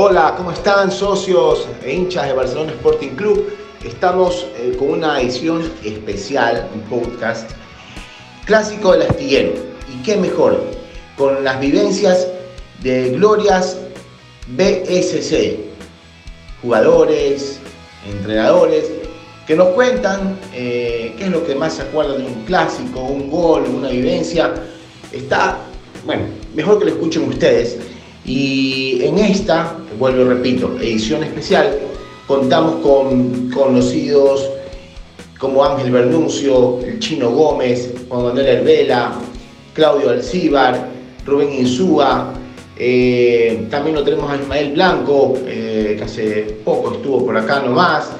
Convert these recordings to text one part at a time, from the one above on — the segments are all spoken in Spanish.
Hola, ¿cómo están socios e hinchas de Barcelona Sporting Club? Estamos eh, con una edición especial, un podcast clásico del astillero. ¿Y qué mejor? Con las vivencias de Glorias BSC, jugadores, entrenadores, que nos cuentan eh, qué es lo que más se acuerdan de un clásico, un gol, una vivencia. Está, bueno, mejor que lo escuchen ustedes. Y en esta, vuelvo y repito, edición especial, contamos con conocidos como Ángel Bernuncio, el Chino Gómez, Juan Manuel Herbela, Claudio Alcíbar, Rubén Insúa, eh, también lo tenemos a Ismael Blanco, eh, que hace poco estuvo por acá nomás,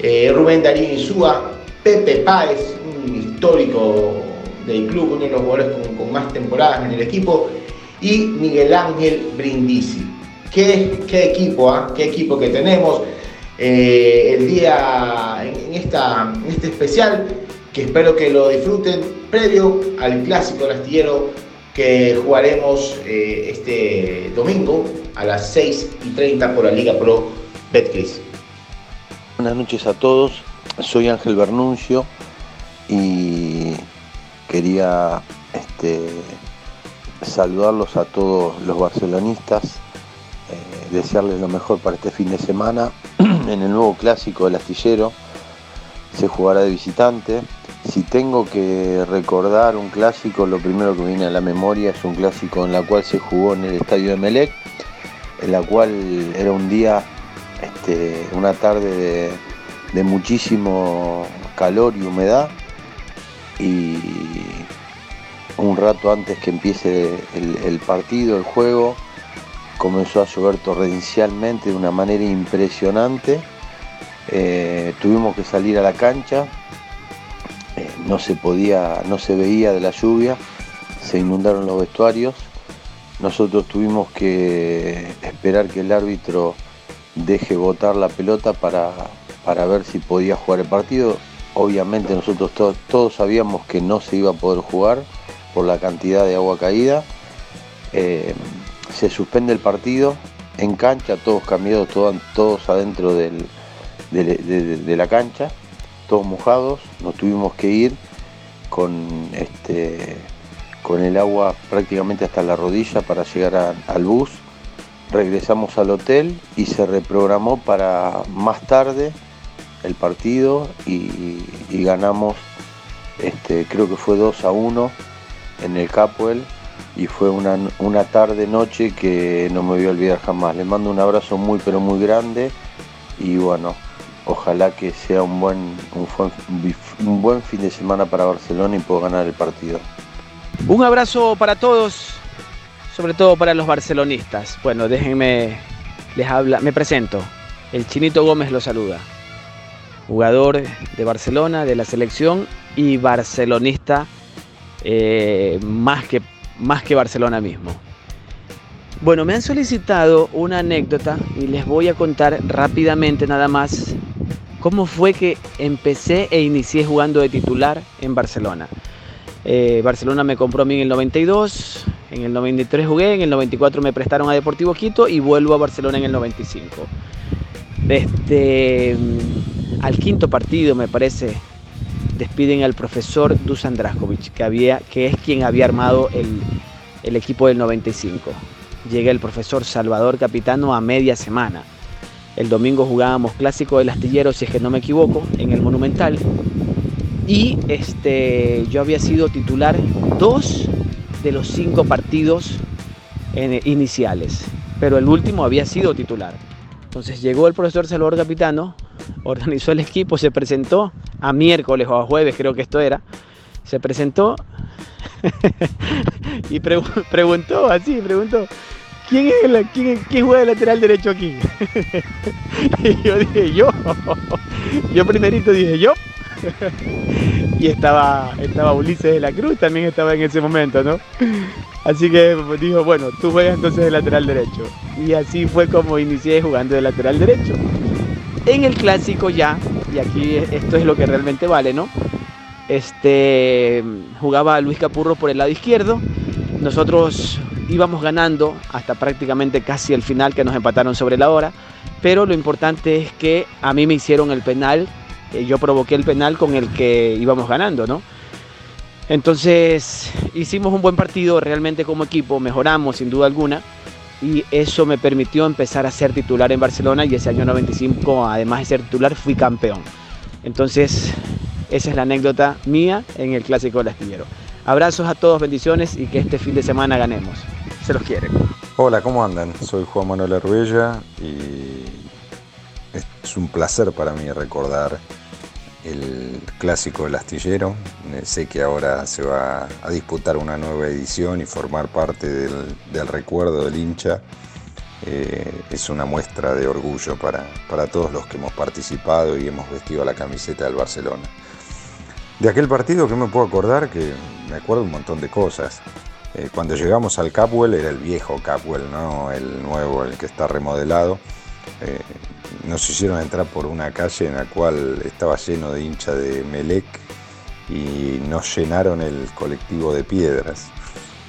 eh, Rubén Darío Insúa, Pepe Páez, un histórico del club, uno de los jugadores con más temporadas en el equipo, y Miguel Ángel Brindisi. ¿Qué, equipo, ah? qué equipo que tenemos eh, el día en, esta, este especial que espero que lo disfruten previo al clásico del astillero que jugaremos eh, este domingo a las 6 y 30 por la Liga Pro Betcris. Buenas noches a todos, soy Ángel Bernuncio y quería este, saludarlos a todos los barcelonistas, eh, desearles lo mejor para este fin de semana. en el nuevo clásico del astillero se jugará de visitante. Si tengo que recordar un clásico, lo primero que viene a la memoria es un clásico en la cual se jugó en el estadio de Melec, en la cual era un día, este, una tarde de, de muchísimo calor y humedad y un rato antes que empiece el, partido, el juego, comenzó a llover torrencialmente de una manera impresionante. Eh, tuvimos que salir a la cancha, eh, no se podía, no se veía de la lluvia, se inundaron los vestuarios. Nosotros tuvimos que esperar que el árbitro deje botar la pelota para, para ver si podía jugar el partido. Obviamente nosotros todos sabíamos que no se iba a poder jugar por la cantidad de agua caída. Eh, se suspende el partido en cancha, todos cambiados, todos, adentro de, la cancha, todos mojados. Nos tuvimos que ir con, este, con el agua prácticamente hasta la rodilla para llegar al bus. Regresamos al hotel y se reprogramó para más tarde el partido y, ganamos, este, creo que fue 2 a 1 en el Capuel y fue una, una tarde noche que no me voy a olvidar jamás. Les mando un abrazo muy pero muy grande y bueno, ojalá que sea un buen, un, un buen fin de semana para Barcelona y pueda ganar el partido. Un abrazo para todos, sobre todo para los barcelonistas. Bueno, déjenme, les habla, me presento. El Chinito Gómez lo saluda. Jugador de Barcelona, de la selección y barcelonista eh, más, que, más que Barcelona mismo. Bueno, me han solicitado una anécdota y les voy a contar rápidamente nada más cómo fue que empecé e inicié jugando de titular en Barcelona. Eh, Barcelona me compró a mí en el 92, en el 93 jugué, en el 94 me prestaron a Deportivo Quito y vuelvo a Barcelona en el 95. Este, al quinto partido me parece despiden al profesor Dusan Draskovic, que, había, que es quien había armado el, el equipo del 95. Llega el profesor Salvador Capitano a media semana. El domingo jugábamos clásico del astillero, si es que no me equivoco, en el Monumental. Y este, yo había sido titular dos de los cinco partidos iniciales, pero el último había sido titular. Entonces llegó el profesor Salvador Capitano, organizó el equipo, se presentó a miércoles o a jueves, creo que esto era, se presentó y preguntó así, preguntó, ¿quién, es la, quién, juega de lateral derecho aquí? y yo dije, yo. Yo primerito dije, yo. y estaba, estaba Ulises de la Cruz, también estaba en ese momento, ¿no? Así que dijo, bueno, tú juegas entonces de lateral derecho. Y así fue como inicié jugando de lateral derecho. En el clásico ya, y aquí esto es lo que realmente vale, ¿no? Este jugaba Luis Capurro por el lado izquierdo. Nosotros íbamos ganando hasta prácticamente casi el final que nos empataron sobre la hora, pero lo importante es que a mí me hicieron el penal, eh, yo provoqué el penal con el que íbamos ganando, ¿no? Entonces hicimos un buen partido realmente como equipo, mejoramos sin duda alguna y eso me permitió empezar a ser titular en Barcelona y ese año 95, además de ser titular, fui campeón. Entonces, esa es la anécdota mía en el Clásico del Astillero. Abrazos a todos, bendiciones y que este fin de semana ganemos. Se los quiere. Hola, ¿cómo andan? Soy Juan Manuel Arguella y es un placer para mí recordar el clásico del astillero. Eh, sé que ahora se va a disputar una nueva edición y formar parte del, recuerdo del hincha. Eh, es una muestra de orgullo para, para todos los que hemos participado y hemos vestido la camiseta del Barcelona. De aquel partido que me puedo acordar, que me acuerdo un montón de cosas. Eh, cuando llegamos al Capwell era el viejo Capwell, no el nuevo, el que está remodelado nos hicieron entrar por una calle en la cual estaba lleno de hinchas de Melec y nos llenaron el colectivo de piedras.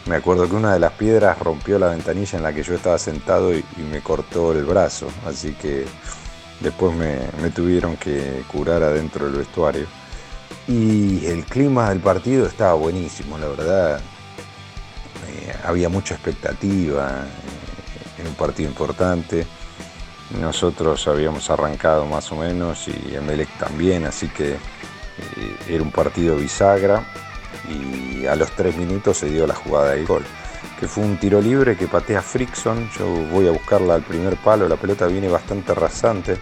Me acuerdo que una de las piedras rompió la ventanilla en la que yo estaba sentado y, me cortó el brazo, así que después me, tuvieron que curar adentro del vestuario. Y el clima del partido estaba buenísimo, la verdad. Eh, había mucha expectativa, en eh, un partido importante. Nosotros habíamos arrancado más o menos y Emelec también, así que eh, era un partido bisagra y a los tres minutos se dio la jugada del gol, que fue un tiro libre que patea Frickson, yo voy a buscarla al primer palo, la pelota viene bastante rasante,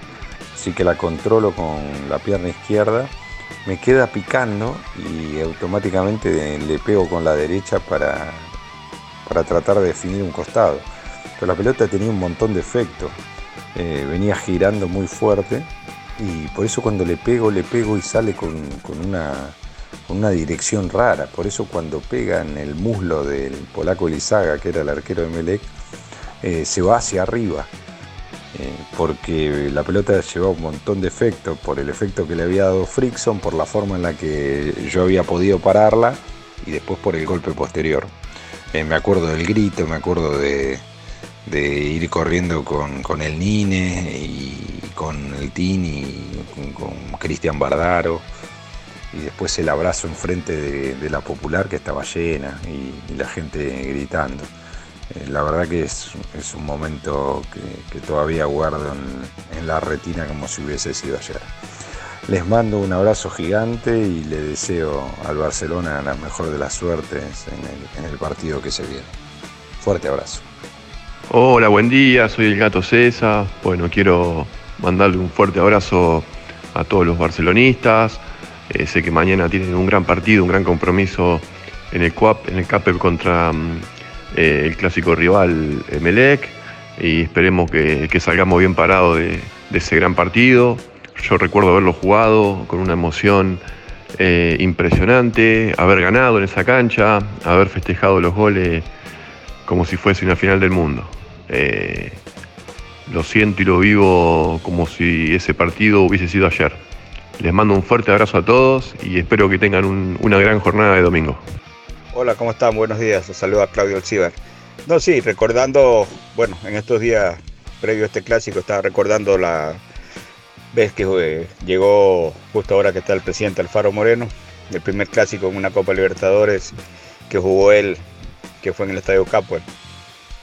así que la controlo con la pierna izquierda, me queda picando y automáticamente le pego con la derecha para, para tratar de definir un costado. Pero la pelota tenía un montón de efectos eh, venía girando muy fuerte y por eso cuando le pego, le pego y sale con, una, dirección rara. Por eso cuando pega en el muslo del polaco Lizaga, que era el arquero de Melec, eh, se va hacia arriba. Eh, porque la pelota llevaba un montón de efecto, por el efecto que le había dado Frickson, por la forma en la que yo había podido pararla y después por el golpe posterior. me acuerdo del grito, me acuerdo de, de ir corriendo con, el Nine y con el Tini, con, Cristian Bardaro y después el abrazo enfrente de, la popular que estaba llena y, la gente gritando. Eh, la verdad que es, un momento que, todavía guardo en, la retina como si hubiese sido ayer. Les mando un abrazo gigante y le deseo al Barcelona la mejor de las suertes en el partido que se viene. Fuerte abrazo. Hola, buen día, soy el gato César. Bueno, quiero mandarle un fuerte abrazo a todos los barcelonistas. Eh, sé que mañana tienen un gran partido, un gran compromiso en el CUAP, en el CAPEP contra mm, eh, el clásico rival Emelec y esperemos que, salgamos bien parados de, ese gran partido. Yo recuerdo haberlo jugado con una emoción eh, impresionante, haber ganado en esa cancha, haber festejado los goles como si fuese una final del mundo. Eh, lo siento y lo vivo como si ese partido hubiese sido ayer. Les mando un fuerte abrazo a todos y espero que tengan una gran jornada de domingo. Hola, ¿cómo están? Buenos días. Un saludo a Claudio Alcibar. No, sí, recordando, bueno, en estos días previo a este clásico estaba recordando la vez que eh, llegó justo ahora que está el presidente Alfaro Moreno, el primer clásico en una Copa Libertadores que jugó él, que fue en el Estadio Capo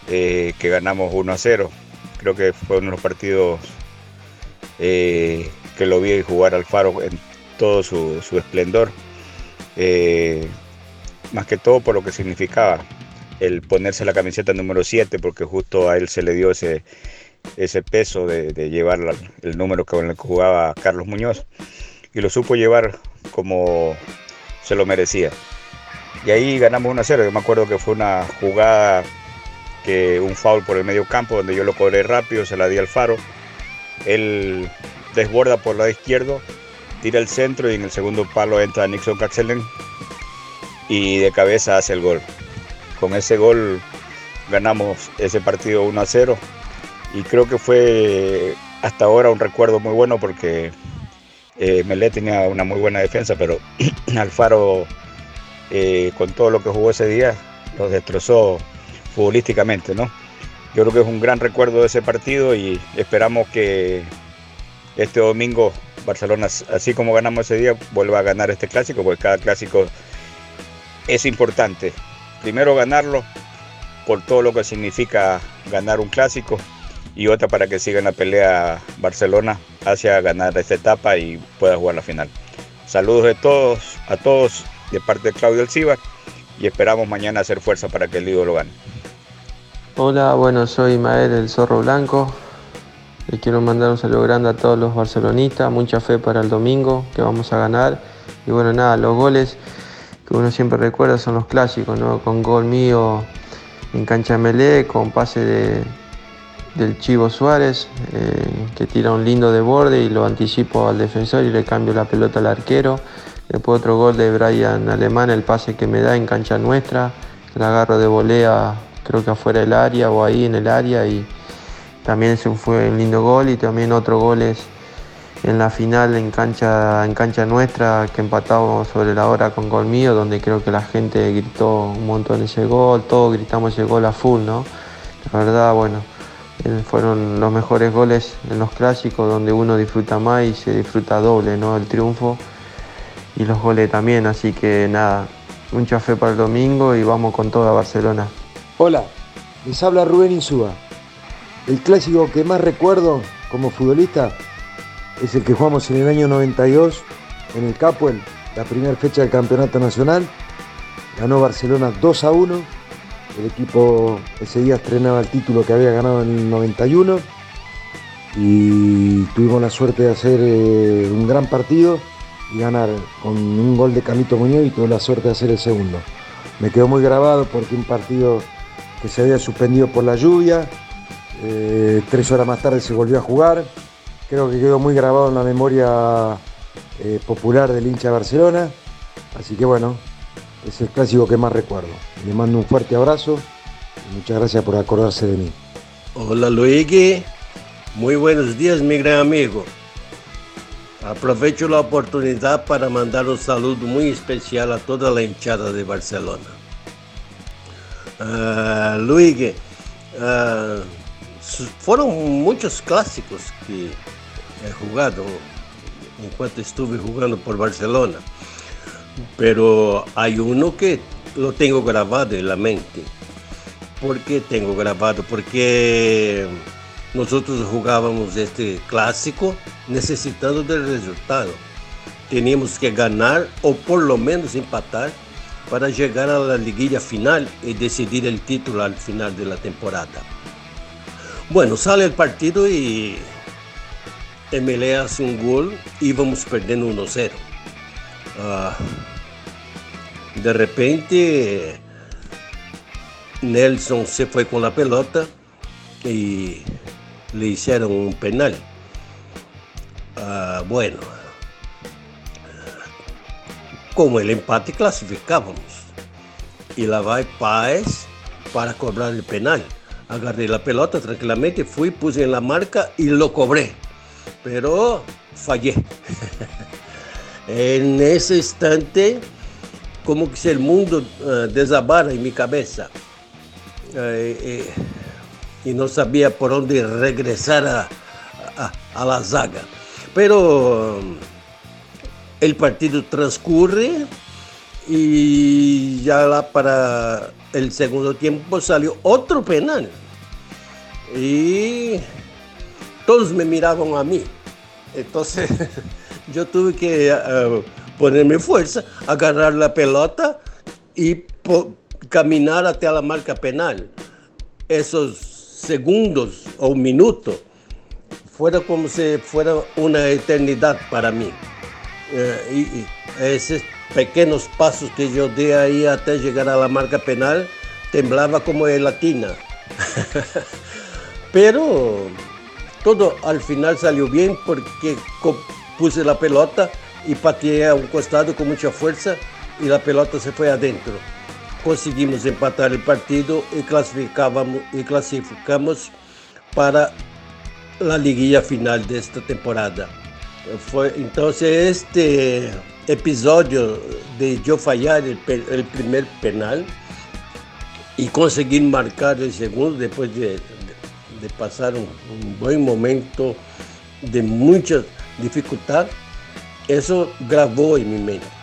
eh, que ganamos 1 a 0. Creo que fue uno de los partidos eh, que lo vi jugar al Faro en todo su, esplendor. Eh, más que todo por lo que significaba el ponerse la camiseta número 7, porque justo a él se le dio ese, ese peso de, llevar el número con el que jugaba Carlos Muñoz. Y lo supo llevar como se lo merecía. Y ahí ganamos 1 a 0. Yo me acuerdo que fue una jugada que un foul por el medio campo donde yo lo cobré rápido, se la di al faro. Él desborda por el lado izquierdo, tira el centro y en el segundo palo entra Nixon Caxelen y de cabeza hace el gol. Con ese gol ganamos ese partido 1 a 0 y creo que fue hasta ahora un recuerdo muy bueno porque eh, Melé tenía una muy buena defensa, pero Alfaro eh, con todo lo que jugó ese día los destrozó futbolísticamente, ¿no? Yo creo que es un gran recuerdo de ese partido y esperamos que este domingo Barcelona, así como ganamos ese día, vuelva a ganar este clásico, porque cada clásico es importante. Primero ganarlo por todo lo que significa ganar un clásico y otra para que siga en la pelea Barcelona hacia ganar esta etapa y pueda jugar la final. Saludos de todos, a todos de parte de Claudio Alcibar y esperamos mañana hacer fuerza para que el Lido lo gane. Hola, bueno, soy Mael el Zorro Blanco. Le quiero mandar un saludo grande a todos los barcelonistas, mucha fe para el domingo, que vamos a ganar. Y bueno, nada, los goles que uno siempre recuerda son los clásicos, ¿no? Con gol mío en cancha Melé, con pase de, del Chivo Suárez, eh, que tira un lindo de borde y lo anticipo al defensor y le cambio la pelota al arquero. Después otro gol de Brian Alemán, el pase que me da en cancha nuestra, el agarro de volea creo que afuera del área o ahí en el área y también ese fue un lindo gol y también otro gol es en la final en cancha, en cancha nuestra que empatamos sobre la hora con gol mío, donde creo que la gente gritó un montón ese gol, todos gritamos ese gol a full, ¿no? La verdad, bueno, eh, fueron los mejores goles en los clásicos donde uno disfruta más y se disfruta doble, ¿no? El triunfo y los goles también, así que nada, mucha fe para el domingo y vamos con toda Barcelona. Hola, les habla Rubén Insúa. El clásico que más recuerdo como futbolista es el que jugamos en el año 92 en el Capuel, la primera fecha del campeonato nacional. Ganó Barcelona 2 a 1. El equipo ese día estrenaba el título que había ganado en el 91 y tuvimos la suerte de hacer eh, un gran partido ganar con un gol de Camito Muñoz y tuve la suerte de hacer el segundo. Me quedó muy grabado porque un partido que se había suspendido por la lluvia. Eh, tres horas más tarde se volvió a jugar. Creo que quedó muy grabado en la memoria eh, popular del hincha de Barcelona. Así que bueno, es el clásico que más recuerdo. Le mando un fuerte abrazo y muchas gracias por acordarse de mí. Hola Luigi, muy buenos días mi gran amigo. Aprovecho la oportunidad para mandar un saludo muy especial a toda la hinchada de Barcelona. Uh, Luigi, uh, foram muitos clássicos que he jugado enquanto estuve jugando por Barcelona, pero hay uno que lo tengo grabado en la mente. ¿Por qué tengo grabado? Porque nosotros jugábamos este clásico necesitando del resultado. Teníamos que ganar o por lo menos empatar para llegar a la liguilla final y decidir el título al final de la temporada. Bueno, sale el partido y MLE hace un gol y vamos perdiendo 1-0. Ah, de repente Nelson se fue con la pelota y le hicieron un penal. Ah, bueno, como el empate clasificábamos. Y la va Paz para cobrar el penal. Agarré la pelota tranquilamente, fui, puse en la marca y lo cobré. Pero fallé. en ese instante, como que el mundo uh, desabara en mi cabeza. Uh, eh, y no sabía por dónde regresar a, a, la zaga. Pero el partido transcurre y ya para el segundo tiempo salió otro penal. Y todos me miraban a mí. Entonces yo tuve que uh, ponerme fuerza, agarrar la pelota y caminar hasta la marca penal. Esos segundos o minuto fueron como si fuera una eternidad para mí. Eh, y, esos pequeños pasos que yo di ahí hasta llegar a la marca penal, temblaba como latina. Pero todo al final salió bien porque puse la pelota y pateé a un costado con mucha fuerza y la pelota se fue adentro. Conseguimos empatar el partido y, clasificábamos, y clasificamos para la liguilla final de esta temporada. Fue, entonces este episodio de yo fallar el, el primer penal y conseguir marcar el segundo después de, de, pasar un, un, buen momento de mucha dificultad, eso grabó en mi mente.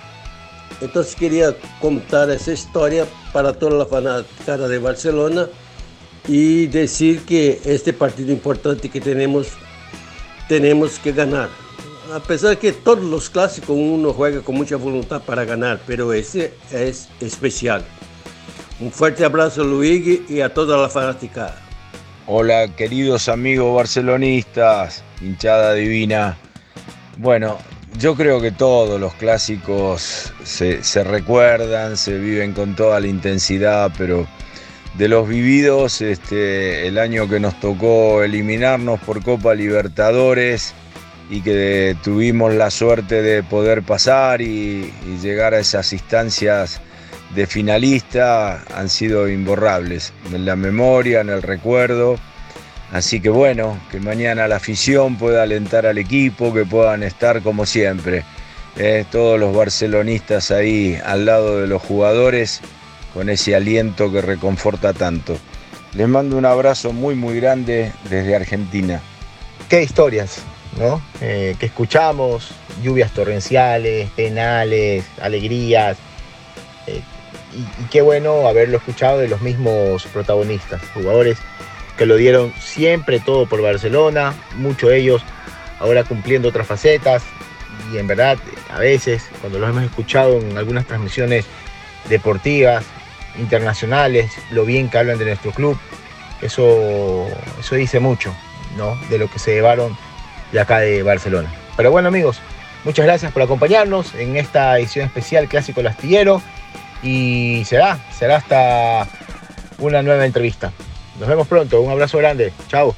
Entonces quería contar esa historia para toda la fanaticada de Barcelona y decir que este partido importante que tenemos, tenemos que ganar. A pesar que todos los clásicos uno juega con mucha voluntad para ganar, pero ese es especial. Un fuerte abrazo Luigi y a toda la fanaticada. Hola queridos amigos barcelonistas, hinchada divina. Bueno, yo creo que todos los clásicos se, se, recuerdan, se viven con toda la intensidad, pero de los vividos, este, el año que nos tocó eliminarnos por Copa Libertadores y que tuvimos la suerte de poder pasar y, y llegar a esas instancias de finalista, han sido imborrables en la memoria, en el recuerdo. Así que bueno, que mañana la afición pueda alentar al equipo, que puedan estar como siempre. Eh, todos los barcelonistas ahí al lado de los jugadores con ese aliento que reconforta tanto. Les mando un abrazo muy muy grande desde Argentina. Qué historias, ¿no? Eh, que escuchamos, lluvias torrenciales, penales, alegrías. Eh, y, y qué bueno haberlo escuchado de los mismos protagonistas, jugadores que lo dieron siempre todo por Barcelona, muchos de ellos ahora cumpliendo otras facetas y en verdad a veces cuando los hemos escuchado en algunas transmisiones deportivas, internacionales, lo bien que hablan de nuestro club, eso, eso dice mucho ¿no? de lo que se llevaron de acá de Barcelona. Pero bueno amigos, muchas gracias por acompañarnos en esta edición especial Clásico Lastillero y será, será hasta una nueva entrevista. Nos vemos pronto, un abrazo grande, chao.